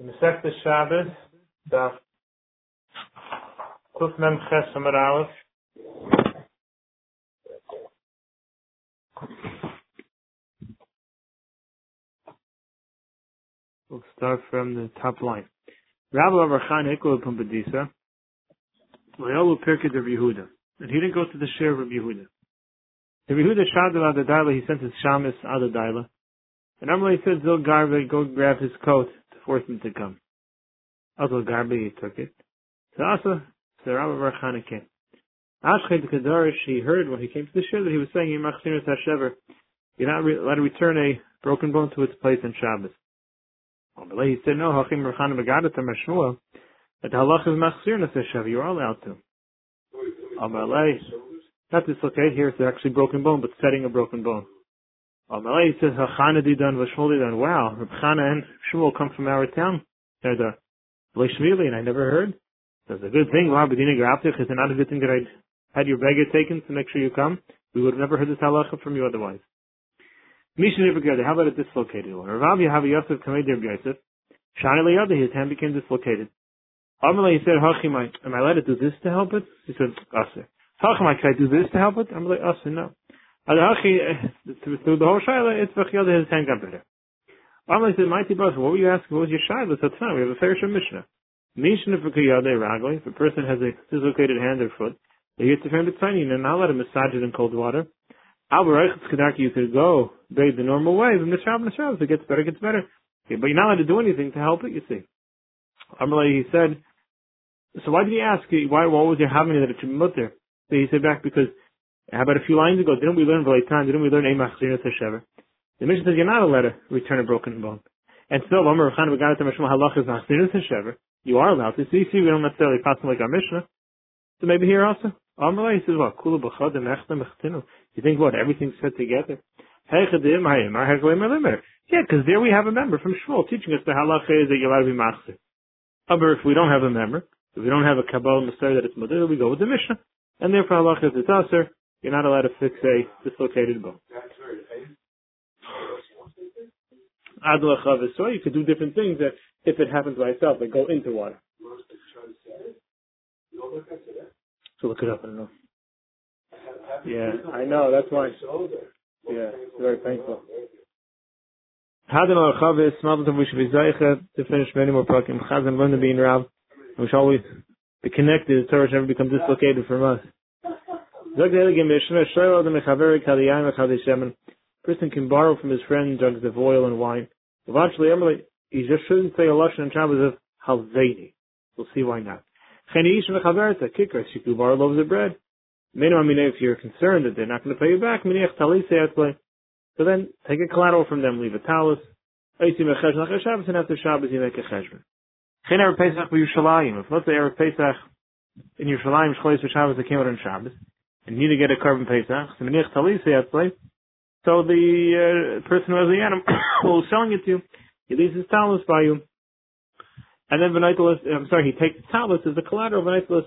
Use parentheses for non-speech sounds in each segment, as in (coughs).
In the Masechta Shabbos, the Kuf Mem Ches Amar Aleph, We'll start from the top line. Rabbi Avrachan Hikol Pumbedisa, Leolu Pirkei Rav Yehuda. And he didn't go to the shiur of Yehuda. Rav Yehuda Shadal Adadaila, he sent his Shamis Adadaila. And normally said, Zil Garbe, go grab his coat to force him to come. Also Garbe, he took it. So also, so Rabbi Avrachan came. Ashched Kadarish, he heard when he came to the shiur that he was saying, Yimachsinus HaShever, you're not re- allowed to return a broken bone to its place in Shabbos. He said, no, Hachim Rechan Megadatam Shmuel, that the halach is Machsirnus HaShever, you are allowed to. Amalei, not here, it's actually broken bone, but setting a broken bone. Amalei says, Hachana Didan Vashmul Didan, wow, Reb Chana and Shmuel come from our town. They're the Leishmili, and I never heard. That's a good thing. Wow, Bedina Graptich is not a good thing that I had your beggar taken to make sure you come. We would have never heard this halacha from you otherwise. Misha Nibagada, how about a dislocated one? Rav Yahav Yosef Kamed Reb Yosef. Shani Leyada, his hand became dislocated. Amalei, said, Hachimai, am I allowed to do this to help it? He said, Asa. Hachimai, can I do this to help it? Amalei, Asa, no. Through the whole Shaila, it's Vachiyada, his hand better. Amalei said, Mighty boss, what were you asking? What was your Shaila? So tonight we have a fair Mishnah. Mishnah for Kiyade Ragli, if a person has a dislocated hand or foot, they get to find tiny and not let him massage it in cold water. You could go bathe the normal way, but Mishnah Shabbos, it gets better, it gets better. Okay, but you're not allowed to do anything to help it, you see. Amalei, he said, so why did he ask, why, what was your having that it should be mutter? So he said back, because, how about a few lines ago, didn't we learn V'leitan, didn't we learn Eimach Zirnat HaShever? The Mishnah says you're not allowed to return a broken bone. And still, Begadat HaMashma Halach is Zirnat HaShever you are allowed to. So you see, we don't necessarily pass them like our Mishnah. So maybe here also. Amalei says, what? Kula b'chadim echtem echtinu. You think what? Everything's set together. Yeah, because there we have a member from Shmuel teaching us the halacha is that you're allowed to be machzir. However, if we don't have a member, if we don't have a kabbalah Messiah that it's model, we go with the Mishnah. And therefore halacha is it's aser, you're not allowed to fix a dislocated bone. So you could do different things that if it happens by itself, they go into water. So look it up, I don't know. Yeah, I know, that's why. Yeah, it's very painful. Hadin al Chavis, Mazel we should be Zaycha to finish many more prakim. Chazan learn to be in Rav. Should always be connected. The Torah should never become dislocated from us. Person can borrow from his friend jugs of oil and wine. Eventually, he just shouldn't say a lashon in Shabbos of halveini. We'll see why not. Cheniish mechaverta kicker. She could borrow loaves of bread. Minimum, if you're concerned that they're not going to pay you back, miniach talise. So then take a collateral from them, leave a talus. Oisi mechesh nach Shabbos, and after Shabbos you make a cheshbon. Chen erev Pesach b'Yushalayim. If let's say erev Pesach in Yerushalayim shchois Shabbos they came out on Shabbos, and you need to get a korban Pesach, so the uh, person who has the animal (coughs) who's selling it to you, he leaves his talus by you. And then V'naitalis, I'm sorry, he takes the talus as the collateral, V'naitalis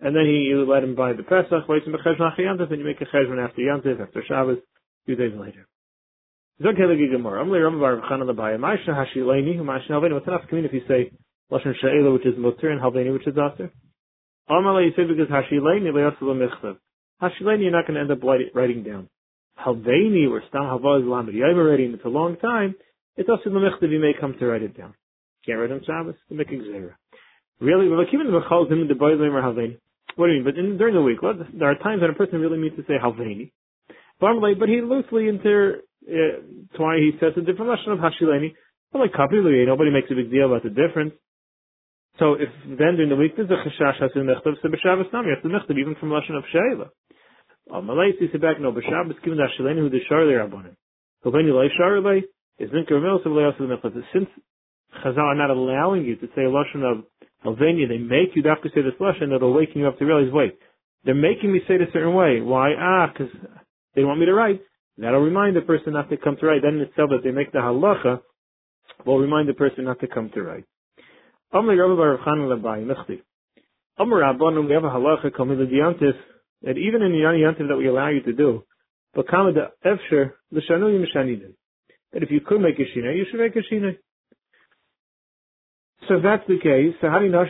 and then he, you let him buy the Pesach, and you make a cheshvan after Yantiv, after Shabbos, a few days later. What's enough community if you say? Lashon Sha'ela, which is Mutter, and Halveni, which is Aser? Amala, you say because Hashileini, Le'asala Michtav. Hashileini, you're not going to end up writing down. Halveni, or Stam Hava is Lamed Yom already, and it's a long time, it's also the Michtav, you may come to write it down. Can't write on Shabbos, to make Xera. Really, even the Mechal Zim, the Boilim or Halveni. What do you mean? But in, during the week, well, there are times when a person really means to say Halveni. But he loosely inter, uh, why he says a different lesson of Hashileni. But like Kapilui, nobody makes a big deal about the difference. So if then during the week there's a Chashash Hasil Mechtav, so B'Shabbos Nam, you have Mechtav even from lesson of Sheila. Malaisi said back, no, B'Shabbos given the Hashileni who the Sharlei Rabbanim. You lay Sharlei, is Minker Mil, so Mechtav. Since Chazal are not allowing you to say a lesson of Albania, they make you have to say this lesson that'll waking you up to realize, wait, they're making me say it a certain way. Why? Ah, because they want me to write. That'll remind the person not to come to write. Then itself that they make the halacha will remind the person not to come to write. Amr Rabbi Baruch Labai, Mechti. Amr Rabbanim, we have a halacha coming to the that even in the Yantif that we allow you to do, but come the Efsher, the Shanu Yimshanidin. That if you could make a Shina, you should make a Shina. So if that's the case, so how do you know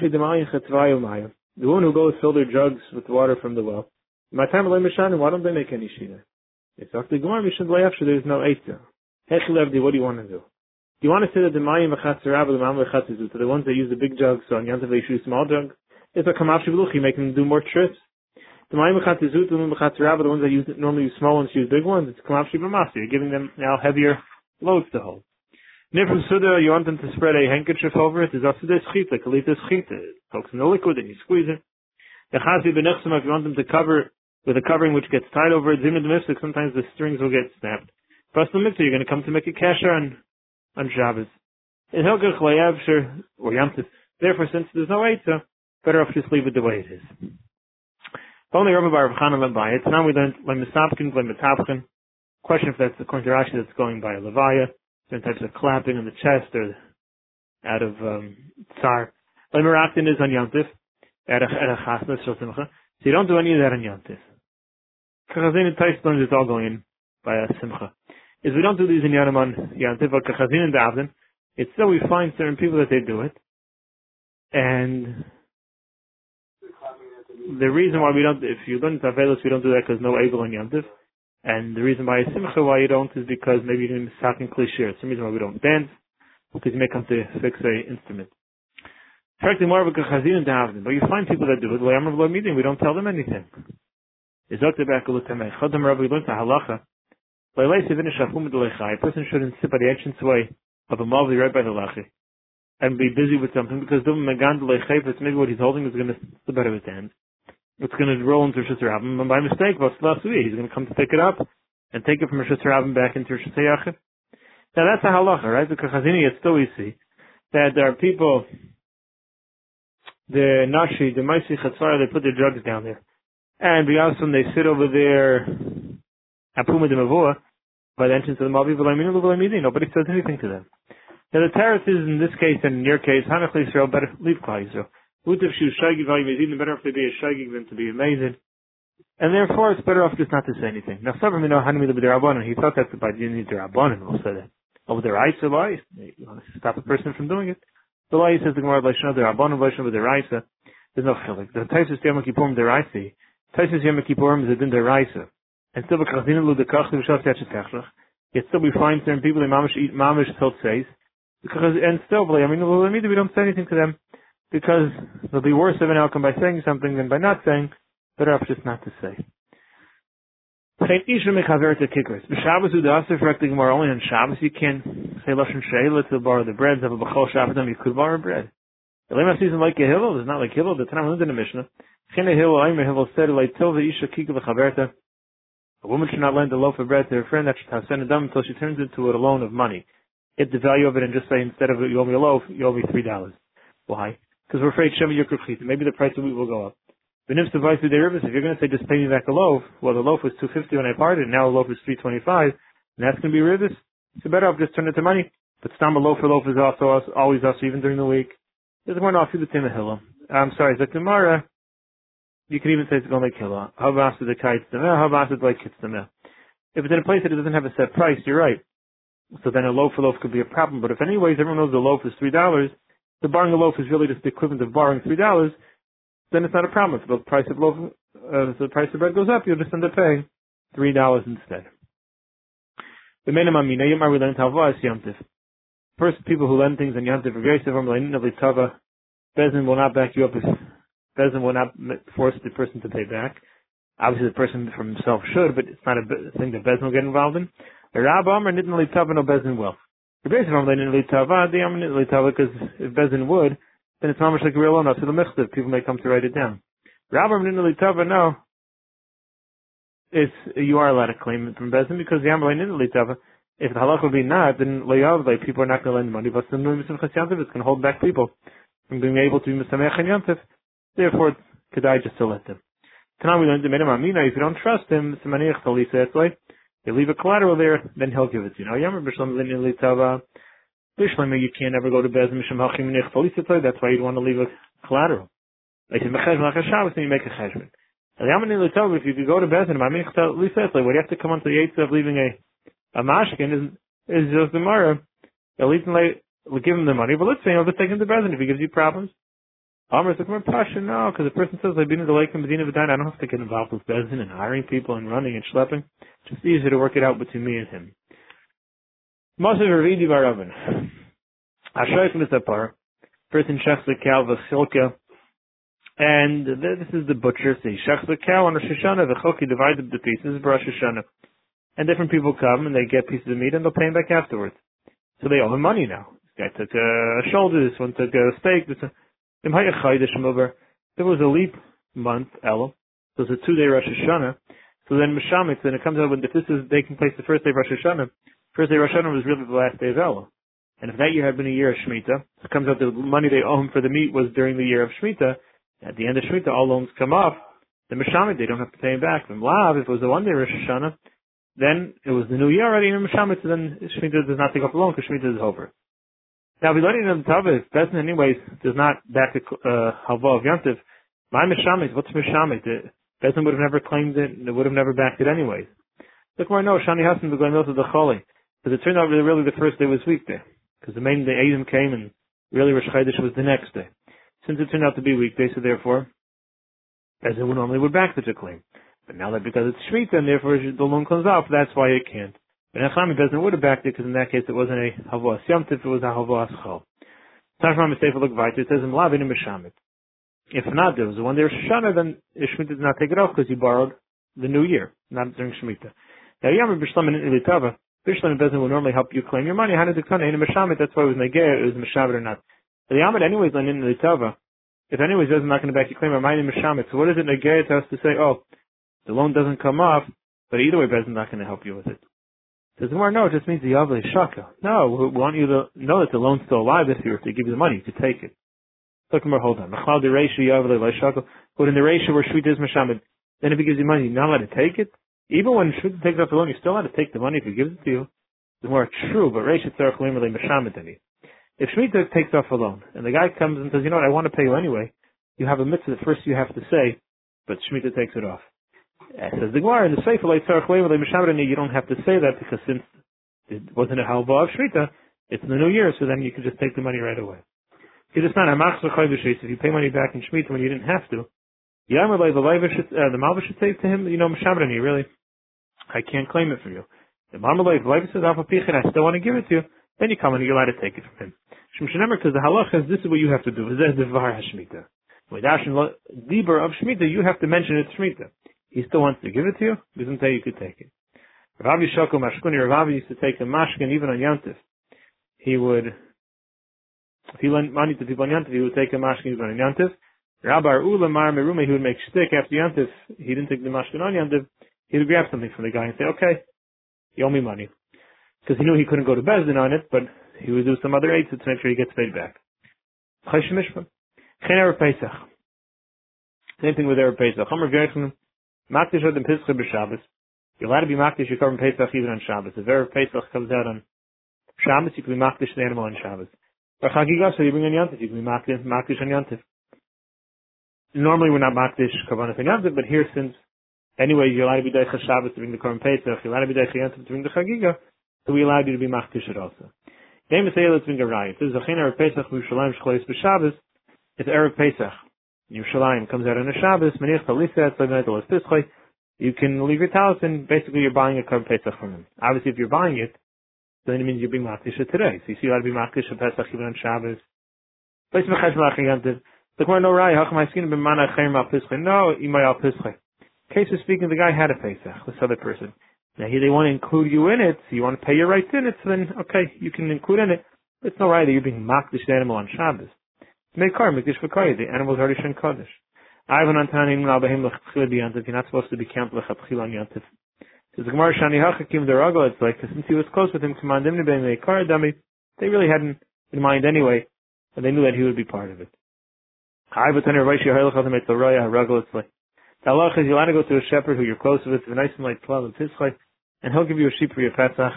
The woman who goes fill their jugs with water from the well. My time why don't they make any shina? It's after Gemara Mishan after there's no Eitzah. Hechelevdi, what do you want to do? You want to say that the Mayim Mechatzerab the Mayim Mechatzezut are the ones that use the big jugs, so on Yantav they use small jugs? It's a Kamav Shivluchi, making them do more trips. The Mayim Mechatzezut and the Mechatzerab are the ones that use normally use small ones, use big ones. It's Kamav Shivamasi. You're giving them now heavier loads to hold. Near from Suda, you want them to spread a handkerchief over it. There's also this chita, kalita chita. It soaks in the liquid and you squeeze it. The chazi benechsima, if you want them to cover with a covering which gets tied over it, zimid mystic, sometimes the strings will get snapped. Plus the mitzvah, you're going to come to make a kasher on, on Shabbos. In Hilgach Layavshir, or Yamtiv, therefore since there's no Eitzah, better off just leave it the way it is. Only Rabbi Bar Chanan Lebayit. Now we learned Lemisapkin, Lemitapkin. Question if that's according to Rashi that's going by a Levaya certain types of clapping in the chest or out of um, tsar. Lemeraktin is on a so you don't do any of that on Yantif. Kachazin and Tais learns it's all going in by a simcha. Is we don't do these in Yanam on Yantif, but Kachazin and Davdin, it's still we find certain people that they do it. And the reason why we don't, if you learn Tavelis, we don't do that because no able on Yantif. And the reason why Simcha why you don't is because maybe you didn't talking cliche. It's the reason why we don't dance, because you may come to fix a instrument. Practically more of a chazin and davening. But you find people that do it, we don't tell them anything. Is that the back of the halacha. A person shouldn't sit by the entrance way of a mavli right by the lachi and be busy with something because maybe what he's holding is going to slip out of his hands it's going to roll into Rosh Hashanah, and by mistake, he's going to come to pick it up and take it from Rosh Hashanah back into Rosh Hashanah. Now that's a halacha, right? Because Chazini, it's still we see that there are people, the Nashi, the Maisi Chatzara, they put their drugs down there. And B'yasim, they sit over there, Apuma de Mavua, by the entrance of the Mavi nobody says anything to them. Now the terrace is in this case and in your case, Hanach Yisrael, better leave Klal Yisrael. Utiv shu is even better if they be a shaygig than to be amazing. And therefore, it's better off just not to say anything. Now, some of you know Hanami the. He thought that by doing the Rabbanon will say that. Over the Raisa Lai, you stop a person from doing it. The Lai says the Gemara Laishna, the Rabbanon with the Raisa. There's no chilik. The Taisus Yom Kippurim the Raisa. Taisus Yom Kippurim is a din the Raisa. And still, Lu the Kach, the B'shav Tetchet Techlach. Yet still we find certain people in Mamish eat Mamish Tot says. Because, and still, I mean, we don't say anything to them because it'll be worse of an outcome by saying something than by not saying. Better off just not to say. Geen isha mechaver to kickers. B'Shabbos udasif correctly more only on Shabbos you can say lashon sheila to borrow the bread. Have a b'chol Shabbos you could borrow bread. The lema season like a hillel is not like hillel. The time in the Mishnah. Chine hillel aimer hillel said like till the isha kika v'chaverta. A woman should not lend a loaf of bread to her friend that have sent it down until she turns it into a loan of money. Get the value of it and just say instead of you owe me a loaf, you owe me three dollars. Why? because we're afraid Shema Yukruchit. Maybe the price of wheat will go up. But if you're going to say just pay me back a loaf, well the loaf was 250 when I parted, and now the loaf is 325, and that's going to be ribis. So better off just turn it to money. But stam a loaf for loaf is also always us, even during the week. There's one off you the Timahilla. I'm sorry, the Gemara, you can even say it's going like Hillel. Havas the kites the Havas like If it's in a place that it doesn't have a set price, you're right. So then a loaf for loaf could be a problem. But if anyways everyone knows the loaf is three dollars, the borrowing a loaf is really just the equivalent of borrowing three dollars, then it's not a problem. If the price of loaf, uh, if the price of bread goes up, you'll just end up paying three dollars instead. The minimum mina yom we learn talva is yomtiv. First, people who lend things on yomtiv. Bezin will not back you up if Bezin will not force the person to pay back. Obviously, the person from himself should, but it's not a thing that Bezin will get involved in. Rab Amr nidnali tava no Bezin will. Of Amlein Litava, the Amlein Litava, because if Bezin would, then it's not much like real owner, so the Mechtav, people may come to write it down. Rabbi Amlein Litava, no. It's, you are allowed to claim it from Bezin because the Amlein Litava, if the halach would be not, then Leyav, like people are not going to lend money, but the Chasyantiv is going to hold back people from being able to be Misamech and Yantiv. Therefore, could I just to let them. Tonight we learned the minimum Amina, if you don't trust him, Simanich Talisa, that's why. You leave a collateral there, then he'll give it to you. Now, Yamar Bishlam Linin Bishlam, you can't ever go to Bez Misham Hachim Nich Talisatoy, that's why you'd want to leave a collateral. Like in Mechesh Malach Shabbos, then you make a cheshbon. Linin Litava, if you could go to Bez and Mamich Talisatoy, what you have to come onto the eighth of leaving a, a mashkin is, is just the Mara. we'll give him the money, but let's say over take him to Bezin if he gives you problems. Amr said, more Pasha, no, because the person says, I've been in the lake in Medina Vidine, I don't have to get involved with Bezin and hiring people and running and schlepping. It's just easier to work it out between me and him. Moshe Ravidi Baravin. Ashoyt Mitzapar. Person shechs the cow, Vasilka. And this is the butcher. So he shechs the cow on Rosh Hashanah. The chok, he divided the pieces for Rosh Hashanah. And different people come and they get pieces of meat and they'll pay him back afterwards. So they owe him money now. This guy took a shoulder, this one took a steak, this one. There was a leap month, Elul. So it's a two day Rosh Hashanah. So then Mishamik, then it comes out when if this is taking place the first day of Rosh Hashanah, first day of Rosh Hashanah was really the last day of Elul. And if that year had been a year of Shemitah, it comes out the money they owe him for the meat was during the year of Shemitah. At the end of Shemitah, all loans come off. The Mishamit, they don't have to pay him back. From Lav, if it was a one day Rosh Hashanah, then it was the new year already in Mishamit, so then Shemitah does not take off the loan because Shemitah is over. Now, if learning in the if Bezin anyways does not back the uh, of Yantiv, my Mishamit, what's Mishamit? Bezin would have never claimed it, it would have never backed it anyways. Look more, no, Shani Hassan, the Glenmilta, the Choli. Because it turned out really, really the first day was weekday because the main day Adam came and really Rosh Chodesh was the next day. Since it turned out to be weekday, so therefore, as would normally would back the claim. But now that because it's Shmita and therefore the loan comes off, that's why it can't. But Echami doesn't would have backed it because in that case it wasn't a Havas Yamtiv, it was a Havas Chol. Sefer look weiter. It says in Lavin and. If not, there was one day Rosh Hashanah, then Shemitah did not take it off because he borrowed the new year, not during Shemitah. Now Yamar Bishlam and Ilitava, Bishlam and Bezin will normally help you claim your money. It come in Mishamit? That's why it was Negeh, it was Mishamit or not. The Yamad anyways on in the Tava. If anyways doesn't not going to back your claim, or mine Mishamit. So what is it Negeh to us to say, oh, the loan doesn't come off, but either way Bezin's not going to help you with it. Says the no, it just means the Yavle Shaka. No, we want you to know that the loan's still alive this year. If they give you the money, you can take it. Look more, hold on. Machal the Reisha Yavle Shaka. But in the Reisha where Shvita is Mishamit, then if he gives you money, you're not allowed to take it? Even when Shvita takes off the loan, you're still allowed to take the money if he gives it to you the more true, but Reish Tzarech Limrele Meshametani. If Shemitah takes off a loan, and the guy comes and says, you know what, I want to pay you anyway, you have a mitzvah that first you have to say, but Shemitah takes it off. Says the Gemara in the Sefer Meshametani, you don't have to say that because since it wasn't a halva of Shemitah, it's the new year, so then you can just take the money right away. It's not a if you pay money back in Shemitah when you didn't have to, uh, the Malva should say to him, you know, Meshametani, really, I can't claim it for you. The Levi says I still want to give it to you, then you come and you're allowed to take it from him. Because the halacha is this is what you have to do. This is Var Hashmita. With Ashin Dibur of Shmita, you have to mention it's Shmita. He still wants to give it to you, doesn't tell you could take it. Ravi Shoko Mashkuni, Ravi used to take a mashkin even on Yantif. He would, if he lent money to people on Yantif, he would take a mashkin even on Yantif. Rabbi Ula Mar Merume, he would make stick after Yantif. He didn't take the mashkin on Yantif. He would grab something from the guy and say, okay, you owe me money. Because he knew he couldn't go to Bezdin on it, but he would do some other aids to make sure he gets paid back. Same thing with Erev Pesach. Same thing with Erev Pesach. Makdish Adam Pesach b'Shabbos. You're allowed to be Makdish, you cover Pesach even on Shabbos. If Erev Pesach comes out on Shabbos, you can be Makdish the animal on Shabbos. For Chagiga, so you bring on Yantif, you can be Makdish, Makdish on Yantif. Normally we're not Makdish Kavanah on Yantif, but here since Anyway, you're allowed to be Deicha Shabbos to bring the Korban Pesach, you're allowed to be Deicha Yantav to bring the Chagiga, so we allowed you to be Machtisher also. Name is a riot. This is Achin Erev Pesach Yerushalayim Shcholis B'Shabbos. It's Erev Pesach. Yerushalayim comes out on a Shabbos, Menich. You can leave your house and basically you're buying a Korban Pesach from him. Obviously, if you're buying it, then it means you're being Machtisher today. So you see, you ought to be Machtisher Pesach even on Shabbos. No Rai, Hacham Al Pischai. Case of speaking, the guy had a Pesach, this other person. Now here they want to include you in it, so you want to pay your rights in it, so then, okay, you can include in it. It's no right that you're being makdish animal on Shabbos. Make car, makdish for the animal's already shen kaddish. Ivan Antanim Nalbahim Lechchil Yantiv, you're not supposed to be camped Lechatchil on Yantiv. Says Gemara Shani Hachakim Darago, it's like, since he was close with him, Commandim Nebem car dummy, they really hadn't in mind anyway, and they knew that he would be part of it. Ivan Raishi Hailachazim Etzoraya Harago, it's like, the halach is you want to go to a shepherd who you're close with, nice and like twelve of Tischai, and he'll give you a sheep for your Pesach,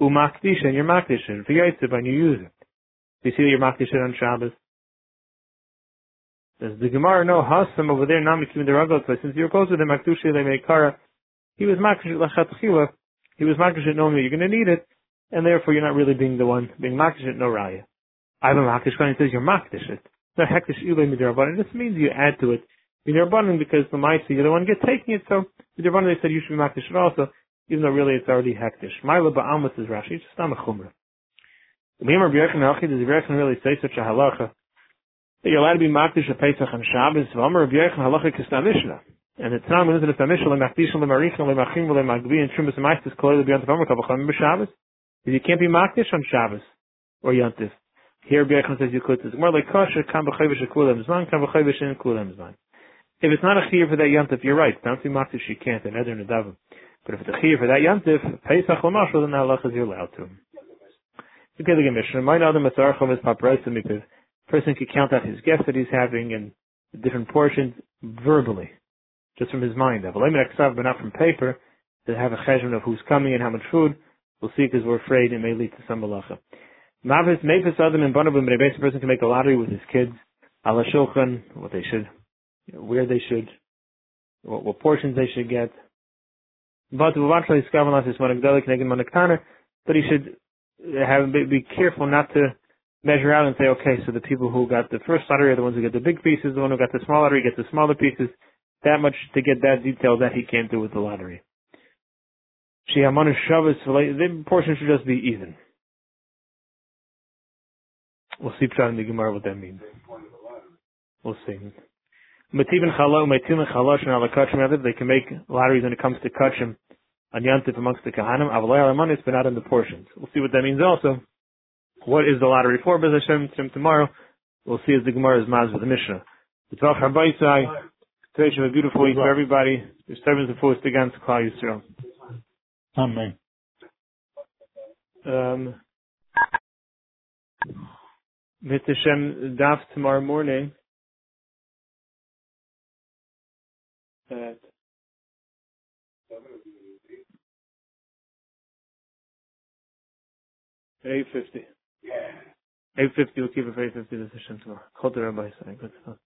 umakdish, and you're makdish it, v'yaitziv, and you use it. You see you're makdish on Shabbos? Does the Gemara know Hasam over there, Namikim the Ragot, since you're close with him, Akdushi, they make Kara, he was makdish it lachatchila, he was makdish it knowing you're going to need it, and therefore you're not really being the one being makdish it no raya. I have a makdish when it says you're makdish it. No hektish ilay midirabbanan. This means you add to it midirabbanan because the ma'isa you're the one get taking it. So midirabbanan they said you should be makdish it also, even though really it's already hektish. Ma'ila ba'amas is Rashi. It's just not a chumrah. The Rabbi Yechon does Rabbi Yechon really say such a halacha that you're allowed to be makdish a Pesach and Shabbos? V'amar Rabbi Yechon halacha kisna mishnah. And it's not when it's a mishnah lemachdishon lemarichin lemachim lemagbi and trumas ma'istis kolei lebiyant v'amar kavacham b'Shabbos. You can't be makdish on Shabbos or Yantif. Here Rabbi Yechon says you could. It's more like kosher kam b'chayvish akulam zman kam b'chayvish in kulam zman. If it's not a chiyah for that Yantif, you're right. Don't be makdish you can't. And Eder Nadavim. But if it's a chiyah for that Yantif, Pesach l'mashal, then the halacha is you're allowed to. Okay, the Mishnah. My other Matzarchom is papresim because person can count out his guests that he's having in different portions verbally, just from his mind. But not from paper, to have a cheshbon of who's coming and how much food. We'll see because we're afraid it may lead to some malacha. Mavis mefis adam and banabim, but a basic person can make a lottery with his kids. Ala shulchan, what they should, where they should, what, what portions they should get. But but he should have be careful not to measure out and say, okay, so the people who got the first lottery are the ones who get the big pieces, the one who got the small lottery gets the smaller pieces. That much to get that detail that he can't do with the lottery. The portion should just be even. We'll see in the Gemara what that means. We'll see. Mativin Chalo, Mativin Chalosh, and Alakachim, they can make lotteries when it comes to Kachim on Yantif amongst the Kahanim, Avalei Alamanis, but not in the portions. We'll see what that means also. What is the lottery for, Bez Hashem, tomorrow? We'll see as the Gemara is Maz with the Mishnah. Yitzvach Harbaisai, today should be a beautiful week for everybody. Your servants are forced against Klal Yisrael. Amen. Um, Mit Hashem Daf tomorrow morning at 850. 850, we'll keep it for 850 this Hashem tomorrow. Chol Rabbi, good stuff.